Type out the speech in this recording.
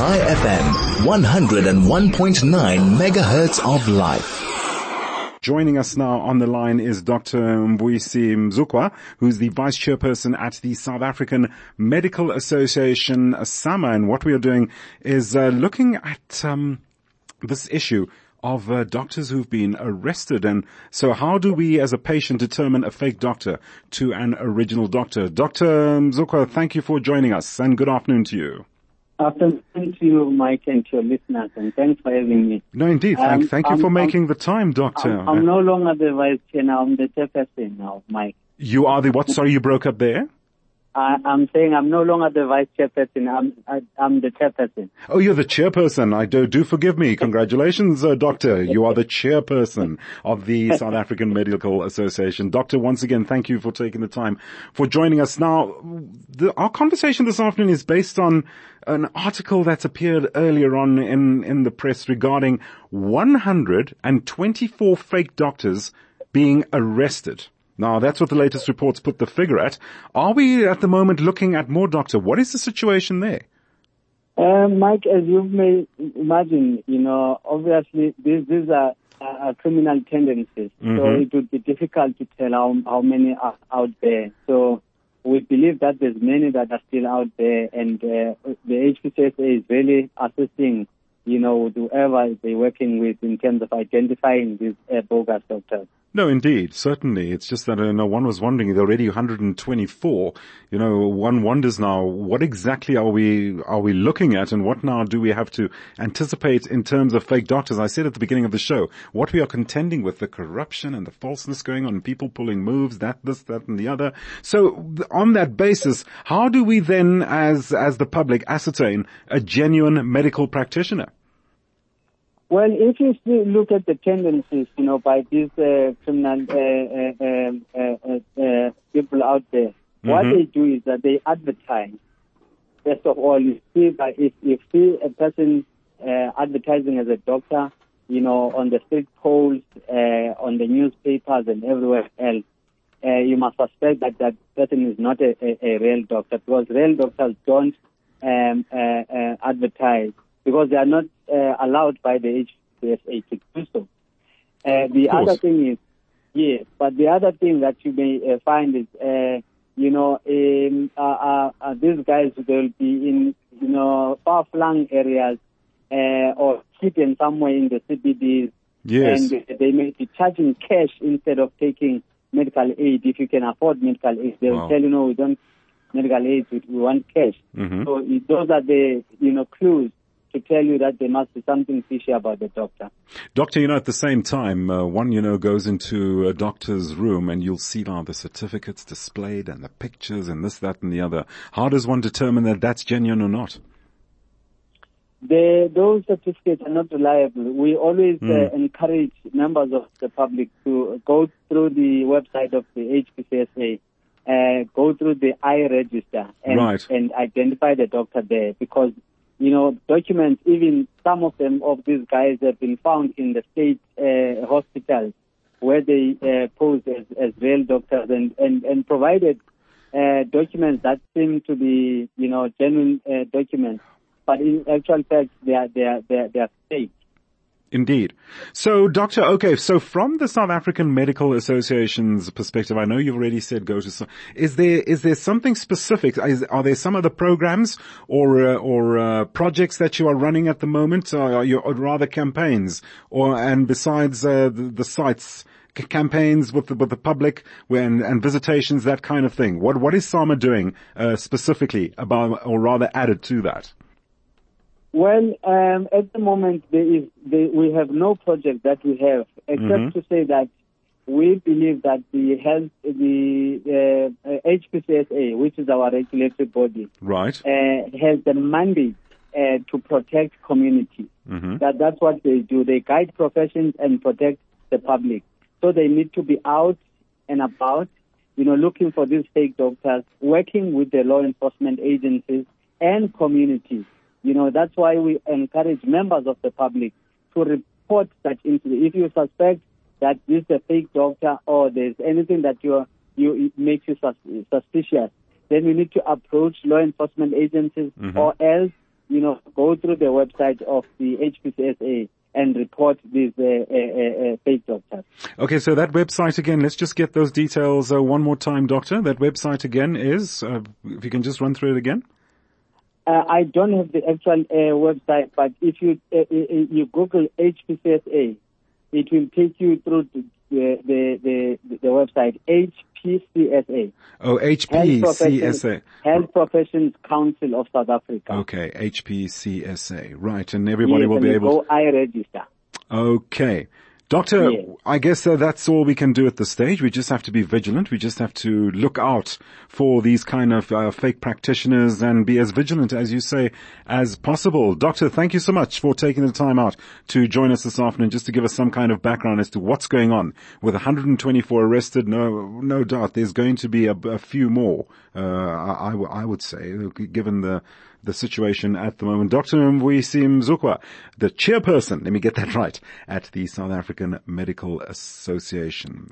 Chai FM, 101.9 megahertz of life. Joining us now on the line is Dr. Mvuyisi Mzukwa, who's the Vice Chairperson at the South African Medical Association, SAMA. And what we are doing is uh, looking at um, this issue of uh, doctors who've been arrested. And so how do we as a patient determine a fake doctor to an original doctor? Dr. Mzukwa, thank you for joining us and good afternoon to you. Afternoon to you, Mike, and to your listeners, and thanks for having me. No, indeed. Thank, Um, thank you I'm- for I'm- making the time, Doctor. I'm, I'm no longer the vice chair now, I'm the chairperson now, Mike. you are the what? Sorry, you broke up there? I, I'm saying I'm no longer the vice chairperson, I'm, I, I'm the chairperson. Oh, you're the chairperson. I do, do forgive me. Congratulations, uh, doctor. You are the chairperson of the South African Medical Association. Doctor, once again, thank you for taking the time for joining us. Now, the, our conversation this afternoon is based on an article that appeared earlier on in, in the press regarding 124 fake doctors being arrested. Now, that's what the latest reports put the figure at. Are we at the moment looking at more, doctor? What is the situation there? Uh, Mike, as you may imagine, you know, obviously these, these are uh, criminal tendencies, so Mhm. it would be difficult to tell how, how many are out there. So we believe that there's many that are still out there, and uh, the HPCSA is really assisting, you know, whoever they're working with in terms of identifying these uh, bogus doctors. No, indeed, certainly. It's just that uh, no one was wondering. Are already 124. You know, one wonders now what exactly are we are we looking at, and what now do we have to anticipate in terms of fake doctors? I said at the beginning of the show what we are contending with the corruption and the falseness going on, people pulling moves, that, this, that, and the other. So, on that basis, how do we then, as as the public, ascertain a genuine medical practitioner? Well, if you still look at the tendencies, you know, by these uh, criminal uh, uh, um, uh, uh, uh, people out there, what Mhm. they do is that they advertise. First of all, you see that if you see a person uh, advertising as a doctor, you know, on the street poles, uh, on the newspapers, and everywhere else, uh, you must suspect that that person is not a, a, a real doctor because real doctors don't um, uh, uh, advertise because they are not allowed by the HPSA to do so. Uh, the other thing is, yes, but the other thing that you may uh, find is, uh, you know, um, uh, uh, uh, these guys will be in, you know, far-flung areas uh, or hidden somewhere in the CBDs Yes. and they may be charging cash instead of taking medical aid. If you can afford medical aid, they will Wow. tell you, no, we don't medical aid, we want cash. Mhm. So it- those are the, you know, clues to tell you that there must be something fishy about the doctor. Doctor, you know, at the same time, uh, one, you know, goes into a doctor's room and you'll see now the certificates displayed and the pictures and this, that and the other. How does one determine that that's genuine or not? The, those certificates are not reliable. We always uh, Mm. encourage members of the public to go through the website of the HPCSA, uh, go through the iRegister and, Right. and identify the doctor there because, you know, documents, even some of them of these guys have been found in the state uh, hospitals where they uh, pose as, as real doctors and, and, and provided uh, documents that seem to be, you know, genuine uh, documents but in actual fact, they are they are they are, they are fake. Indeed. So, Doctor, okay, so from the South African Medical Association's perspective, I know you've already said go to is there, is there something specific? Is, are there some other programs or, uh, or, uh, projects that you are running at the moment? Or are you, or rather campaigns? Or, and besides, uh, the, the sites, c- campaigns with the, with the public when, and visitations, that kind of thing? What, what is SAMA doing, uh, specifically about, or rather added to that? Well, um, at the moment, there is there, we have no project that we have except Mhm. to say that we believe that the health the uh, uh, HPCSA, which is our regulatory body, Right. uh, has the mandate uh, to protect community. hmm That that's what they do. They guide professions and protect the public. So they need to be out and about, you know, looking for these fake doctors, working with the law enforcement agencies and communities. You know, that's why we encourage members of the public to report such incidents. If you suspect that this is a fake doctor or there's anything that you you it makes you sus- suspicious, then you need to approach law enforcement agencies Mhm. or else you know, go through the website of the HPCSA and report these uh, uh, uh, fake doctors. Okay, so that website again, let's just get those details uh, one more time, Doctor. That website again is, uh, if you can just run through it again. Uh, I don't have the actual uh, website, but if you uh, you Google HPCSA, it will take you through to the the the, the website HPCSA. Oh, HPCSA. Health Professions Council of South Africa. Okay, HPCSA. Right, and everybody yes, will be able. To go iRegister. Okay. Doctor, Yes. I guess uh, that's all we can do at this stage. We just have to be vigilant. We just have to look out for these kind of uh, fake practitioners and be as vigilant, as you say, as possible. Doctor, thank you so much for taking the time out to join us this afternoon just to give us some kind of background as to what's going on. With 124 arrested, no, no doubt there's going to be a, a few more, uh, I, I w- I would say, given the, the situation at the moment. Dr. Mvuyisi Mzukwa, the chairperson, let me get that right, at the South African Medical Association.